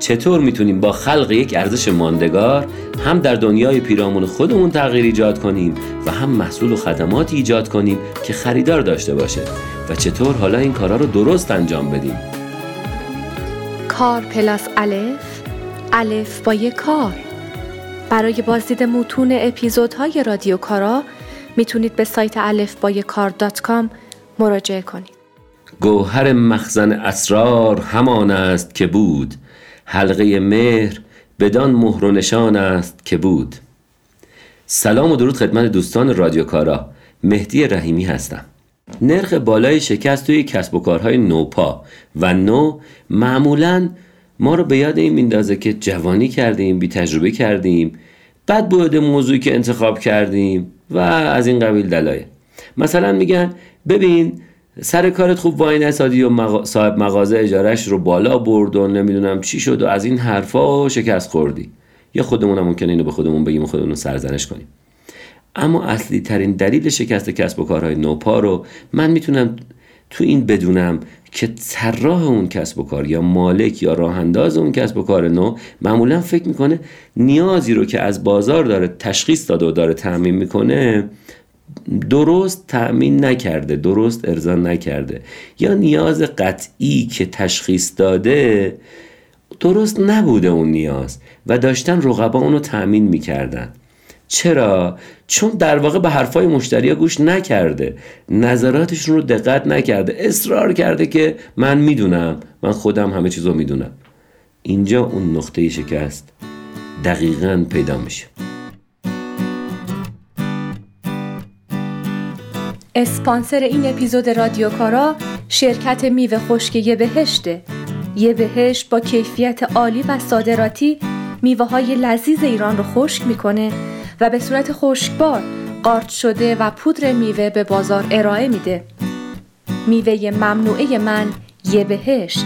چطور می‌تونیم با خلق یک ارزش ماندگار هم در دنیای پیرامون خودمون تغییر ایجاد کنیم و هم محصول و خدماتی ایجاد کنیم که خریدار داشته باشه؟ و چطور حالا این کارا رو درست انجام بدیم؟ کار پلاس الف الف با یک کار. برای بازدید متون اپیزودهای رادیو کارا می‌تونید به سایت الف با کار dot com مراجعه کنید. گوهر مخزن اسرار همان است که بود. حلقه مهر بدان مهر و نشان است که بود. سلام و درود خدمت دوستان رادیو کارا. مهدی رحیمی هستم. نرخ بالای شکست توی کسب و کارهای نوپا و نو معمولا ما رو به یاد این میندازه که جوانی کردیم بی تجربه کردیم بد بود موضوعی که انتخاب کردیم و از این قبیل دلایل. مثلا میگن ببین سر کارت خوب وای نسادی و صاحب مغازه اجارش رو بالا برد و نمی‌دونم چی شد و از این حرفا شکست خوردی. یا خودمون هم ممکنه اینو به خودمون بگیم و خودمون سرزنش کنیم. اما اصلی ترین دلیل شکست کسب و کارهای نوپا رو من می‌تونم تو این بدونم که طراح اون کسب و کار یا مالک یا راه انداز اون کسب و کار نو معمولا فکر می‌کنه نیازی رو که از بازار داره تشخیص داده و داره تعمین می‌کنه درست تأمین نکرده درست ارزان نکرده. یا نیاز قطعی که تشخیص داده درست نبوده اون نیاز. و داشتن رقبا اونو تأمین می‌کردن. چرا؟ چون در واقع به حرفای مشتری گوش نکرده. نظراتشون رو دقت نکرده. اصرار کرده که من می‌دونم من خودم همه چیز رو می‌دونم. اینجا اون نقطه شکست دقیقا پیدا میشه. اسپانسر این اپیزود رادیو کارا شرکت میوه خشک یه بهشته یه بهشت با کیفیت عالی و صادراتی میوه های لذیذ ایران رو خشک می‌کنه و به صورت خشکبار قارچ شده و پودر میوه به بازار ارائه میده. میوه ممنوعه من یه بهشت.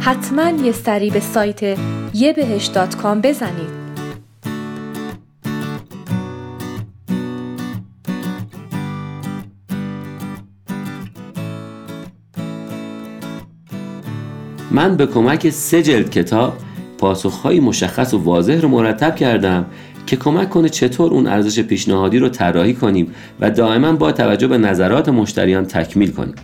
حتما یه سری به سایت یه بهشت بزنید. من به کمک سه جلد کتاب پاسخهایی مشخص و واضح رو مرتب کردم که کمک کنه چطور اون ارزش پیشنهادی رو طراحی کنیم و دائما با توجه به نظرات مشتریان تکمیل کنیم.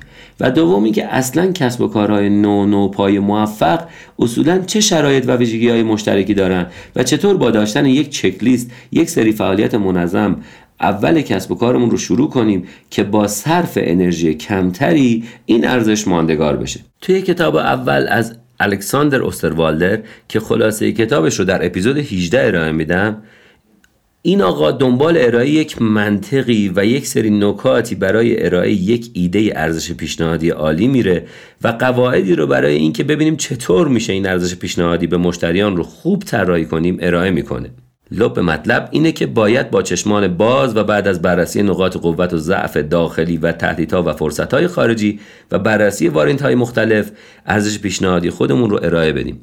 و دوم که اصلا کسب و کارهای نو نو پای موفق اصولا چه شرایط و ویژگی های مشترکی دارن و چطور با داشتن یک چکلیست یک سری فعالیت منظم اول کسب و کارمون رو شروع کنیم که با صرف انرژی کمتری این ارزش ماندگار بشه. توی کتاب اول از الکساندر اوستروالدر که خلاصه کتابش رو در اپیزود 18 ارائه میدم این آقا دنبال ارائه یک منطقی و یک سری نکاتی برای ارائه یک ایده ارزش پیشنهادی عالی میره و قواعدی رو برای اینکه ببینیم چطور میشه این ارزش پیشنهادی به مشتریان رو خوب طراحی کنیم ارائه می‌کنه. لب مطلب اینه که باید با چشمان باز و بعد از بررسی نقاط قوت و ضعف داخلی و تهدیدها و فرصتهای خارجی و بررسی وارنت های مختلف ارزش پیشنهادی خودمون رو ارائه بدیم.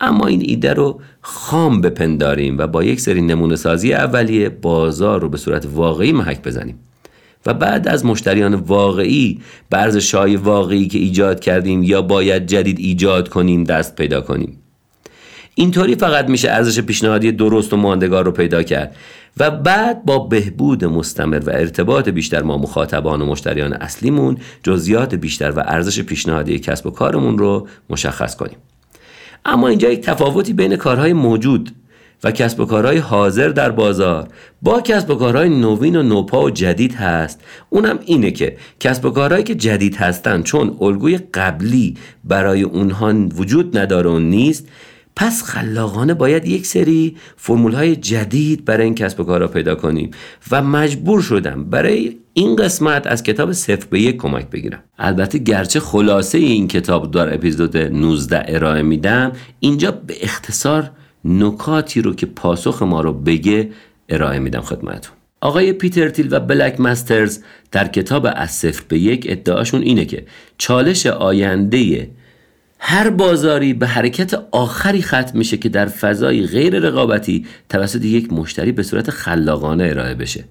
اما این ایده رو خام بپنداریم و با یک سری نمونه سازی اولیه بازار رو به صورت واقعی محک بزنیم. و بعد از مشتریان واقعی به ارزش های واقعی که ایجاد کردیم یا باید جدید ایجاد کنیم دست پیدا کنیم. اینطوری فقط میشه ارزش پیشنهادی درست و ماندگار رو پیدا کرد. و بعد با بهبود مستمر و ارتباط بیشتر ما مخاطبان و مشتریان اصلیمون جزئیات بیشتر و ارزش پیشنهادی کسب و کارمون رو مشخص کنیم. اما اینجا یک تفاوتی بین کارهای موجود و کسب و کارهای حاضر در بازار با کسب و کارهای نوین و نوپا و جدید هست. اونم اینه که کسب و کارهایی که جدید هستن چون الگوی قبلی برای اونها وجود نداره و نیست پس خلاقانه باید یک سری فرمول های جدید برای این کسب و کارا پیدا کنیم و مجبور شدم برای این قسمت از کتاب صفر به یک کمک بگیرم. البته گرچه خلاصه این کتاب در اپیزود 19 ارائه میدم اینجا به اختصار نکاتی رو که پاسخ ما رو بگه ارائه میدم خدمتون آقای پیتر تیل و بلک مسترز در کتاب از صفر به یک ادعاشون اینه که چالش آینده هر بازاری به حرکت آخری ختم میشه که در فضای غیر رقابتی توسط یک مشتری به صورت خلاقانه ارائه بشه.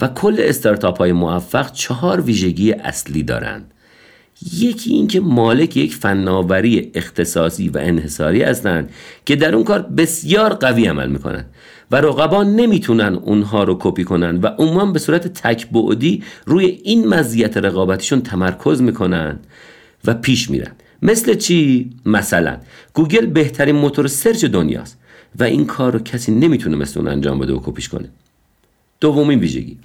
و کل استارتاپ های موفق چهار ویژگی اصلی دارند. یکی اینکه مالک یک فناوری اختصاصی و انحصاری هستند که در اون کار بسیار قوی عمل می‌کنند و رقبا نمی‌تونن اونها رو کپی کنن و عموما به صورت تکبعدی روی این مزیت رقابتیشون تمرکز می‌کنن و پیش میرن. مثل چی؟ مثلا گوگل بهترین موتور search دنیاست و این کار رو کسی نمی‌تونه مثل اون انجام بده و کپیش کنه. دومین ویژگی.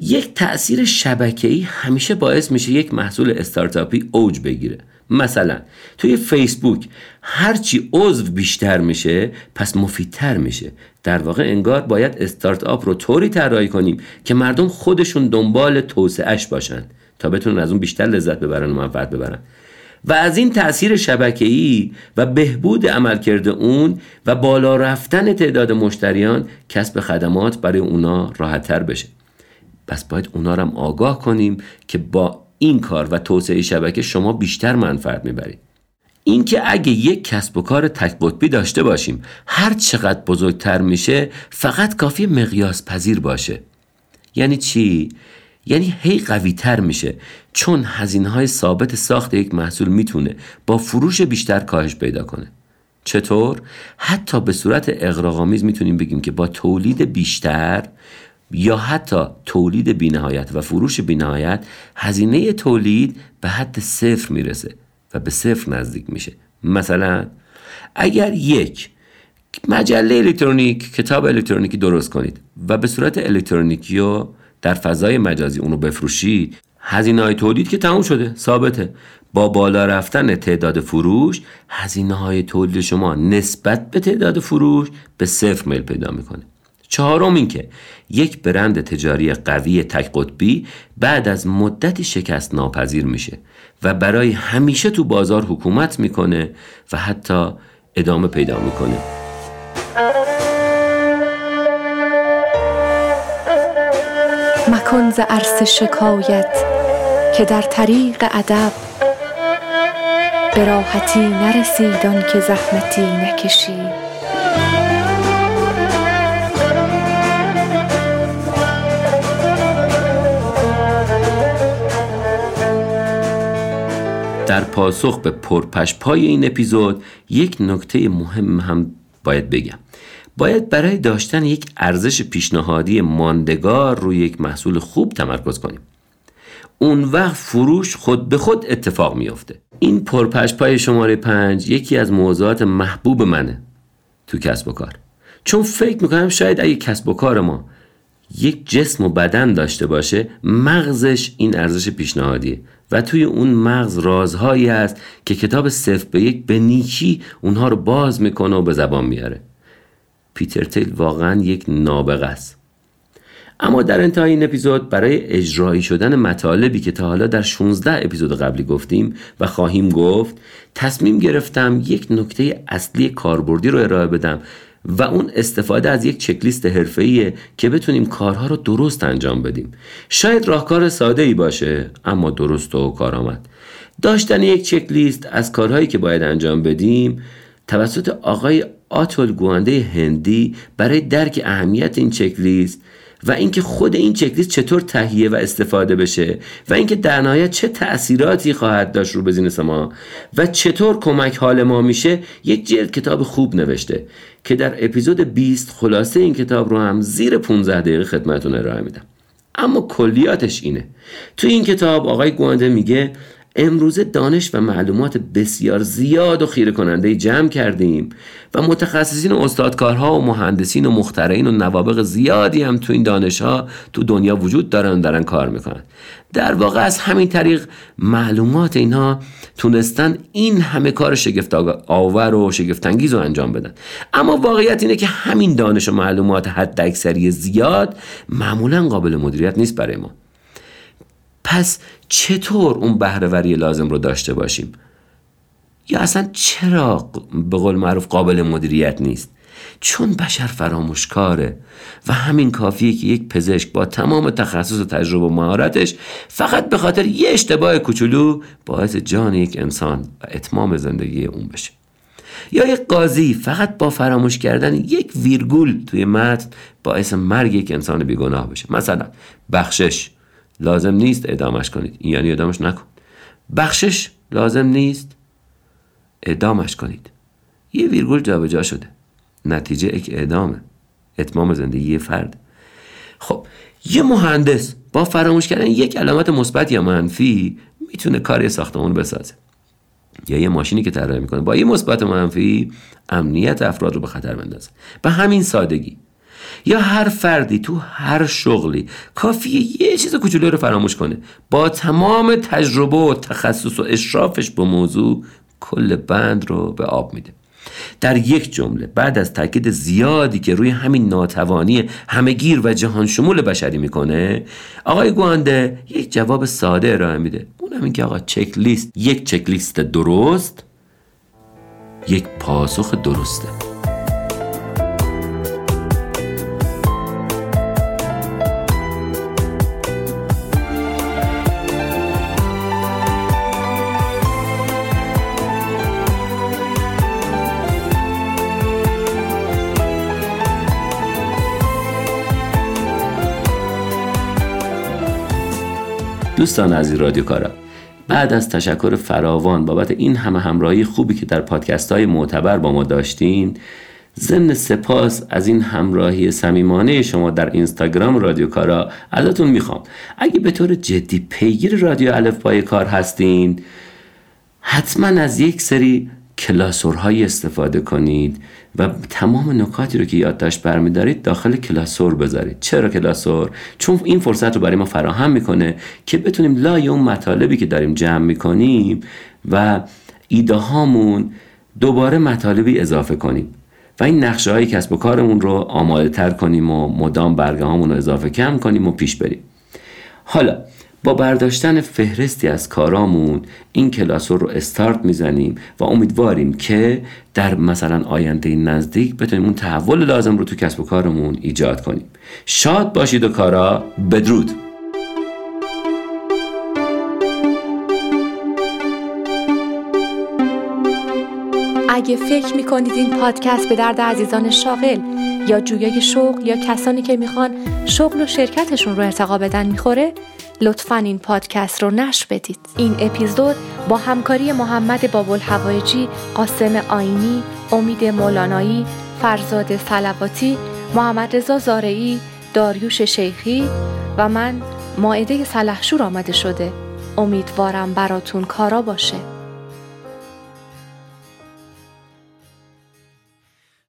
یک تأثیر شبکه‌ای همیشه باعث میشه یک محصول استارتاپی اوج بگیره. مثلا توی فیسبوک هرچی عضو بیشتر میشه پس مفیدتر میشه. در واقع انگار باید استارتاپ رو طوری طراحی کنیم که مردم خودشون دنبال توسعهش باشن تا بتونن از اون بیشتر لذت ببرن و منفعت ببرن. و از این تاثیر شبکه‌ای و بهبود عملکرد اون و بالا رفتن تعداد مشتریان کسب خدمات برای اونا راحتتر بشه. پس باید اونا رو هم آگاه کنیم که با این کار و توسعه شبکه شما بیشتر منفعت می‌برید. اینکه اگه یک کسب و کار تک قطبی داشته باشیم هر چقدر بزرگتر میشه فقط کافی مقیاس پذیر باشه. یعنی چی؟ یعنی هی قوی تر میشه. چون هزینه های ثابت ساخت یک محصول می‌تونه با فروش بیشتر کاهش پیدا کنه. چطور؟ حتی به صورت اغراق‌آمیز می‌تونیم بگیم که با تولید بیشتر یا حتی تولید بینهایت و فروش بینهایت هزینه تولید به حد صفر می‌رسه و به صفر نزدیک میشه. مثلا اگر یک مجله الکترونیک کتاب الکترونیکی درست کنید و به صورت الکترونیکی و در فضای مجازی اونو بفروشید هزینه های تولید که تموم شده ثابته. با بالا رفتن تعداد فروش هزینه های تولید شما نسبت به تعداد فروش به صفر میل پیدا می‌کنه. چهارم این که یک برند تجاری قوی تک قطبی بعد از مدتی شکست ناپذیر میشه و برای همیشه تو بازار حکومت می‌کنه و حتی ادامه پیدا می‌کنه. مکن ز عرص شکایت که در طریق ادب به راحتی نرسیدان که زحمتی نکشید در پاسخ به پرپشپای این اپیزود یک نکته مهم هم باید بگم. باید برای داشتن یک ارزش پیشنهادی ماندگار روی یک محصول خوب تمرکز کنیم. اون وقت فروش خود به خود اتفاق میافته. این پرپشپای شماره پنج یکی از موضوعات محبوب منه تو کسب و کار. چون فکر می‌کنم شاید اگه کسب و کار ما یک جسم و بدن داشته باشه مغزش این ارزش پیشنهادیه و توی اون مغز رازهایی هست که کتاب صفر به یک به نیکی اونها رو باز می‌کنه و به زبان میاره پیتر تیل واقعا یک نابغه است. اما در انتهای این اپیزود برای اجرایی شدن مطالبی که تا حالا در 16 اپیزود قبلی گفتیم و خواهیم گفت تصمیم گرفتم یک نکته اصلی کاربردی رو ارائه بدم و اون استفاده از یک چکلیست حرفه‌ایه که بتونیم کارها رو درست انجام بدیم. شاید راهکار ساده ای باشه اما درست و کارآمد. داشتن یک چکلیست از کارهایی که باید انجام بدیم توسط آقای آتول گوانده هندی برای درک اهمیت این چکلیست و اینکه خود این چکلیست چطور تهیه و استفاده بشه و اینکه در نهایت چه تأثیراتی خواهد داشت رو بزینس ما و چطور کمک حال ما میشه یک جلد کتاب خوب نوشته که در اپیزود 20 خلاصه این کتاب رو هم زیر 15 دقیقه خدمتون ارائه میدم. اما کلیاتش اینه. تو این کتاب آقای گوانده میگه امروزه دانش و معلومات بسیار زیاد و خیره کننده جمع کردیم و متخصصین و استادکارها و مهندسین و مخترعین و نوابق زیادی هم تو این دانش ها تو دنیا وجود دارن دارن کار می‌کنن. در واقع از همین طریق معلومات اینها تونستن این همه کار شگفت آور و شگفت انگیز رو انجام بدن. اما واقعیت اینه که همین دانش و معلومات حد اکثری زیاد معمولا قابل مدیریت نیست برای ما. پس چطور اون بهرهوری لازم رو داشته باشیم؟ یا اصلا چرا به قول معروف قابل مدیریت نیست؟ چون بشر فراموشکاره و همین کافیه که یک پزشک با تمام تخصص و تجربه و مهارتش فقط به خاطر یه اشتباه کوچولو باعث جان یک انسان و اتمام زندگی اون بشه. یا یک قاضی فقط با فراموش کردن یک ویرگول توی متن باعث مرگ یک انسان بیگناه بشه. مثلا بخشش. لازم نیست ادامش کنید. یعنی ادامش نکن. بخشش لازم نیست ادامش کنید. یه ویرگول جابجا شده. نتیجه یک اعدامه اتمام زندگی فرد. خب یه مهندس با فراموش کردن یک علامت مثبت یا منفی می‌تونه کار ساختمون بسازه. یا یه ماشینی که طراحی می‌کنه با یه مثبت منفی امنیت افراد رو به خطر بندازه. به همین سادگی. یا هر فردی تو هر شغلی کافیه یه چیز کوچولو رو فراموش کنه. با تمام تجربه و تخصص و اشرافش به موضوع کل بند رو به آب میده. در یک جمله بعد از تاکید زیادی که روی همین ناتوانی همهگیر و جهان شمول بشری می‌کنه آقای گوانده یک جواب ساده ارائه میده. اونم این که آقا چک لیست یک چک لیست درست یک پاسخ درسته. دوستان این رادیو کارا بعد از تشکر فراوان بابت این همه همراهی خوبی که در پادکست های معتبر با ما داشتین ضمن سپاس از این همراهی صمیمانه شما در اینستاگرام رادیو کارا ازتون می‌خوام. اگه به طور جدی پیگیر رادیو الف پای کار هستین حتما از یک سری کلاسورهایی استفاده کنید و تمام نکاتی رو که یادداشت برمیدارید داخل کلاسور بذارید. چرا کلاسور؟ چون این فرصت رو برای ما فراهم می‌کنه که بتونیم لای اون مطالبی که داریم جمع می‌کنیم و ایده هامون دوباره مطالبی اضافه کنیم. و این نقشه های کسب و کارمون رو آماده تر کنیم و مدام برگه هامون رو اضافه کم کنیم و پیش بریم. حالا با برداشتن فهرستی از کارامون این کلاسور رو استارت می‌زنیم و امیدواریم که در مثلا آینده نزدیک بتونیم اون تحول لازم رو تو کسب و کارمون ایجاد کنیم. شاد باشید و کارا بدرود! اگه فکر می‌کنید این پادکست به درد عزیزان شاغل یا جویای شغل یا کسانی که می‌خوان شغل و شرکتشون رو ارتقا بدن می‌خوره لطفا این پادکست رو نشر بدید. این اپیزود با همکاری محمد بابل هوایجی قاسم آینی امید مولانایی فرزاد سلواتی محمد رضا زارعی داریوش شیخی و من ماعده سلحشور آمده شده. امیدوارم براتون کارا باشه.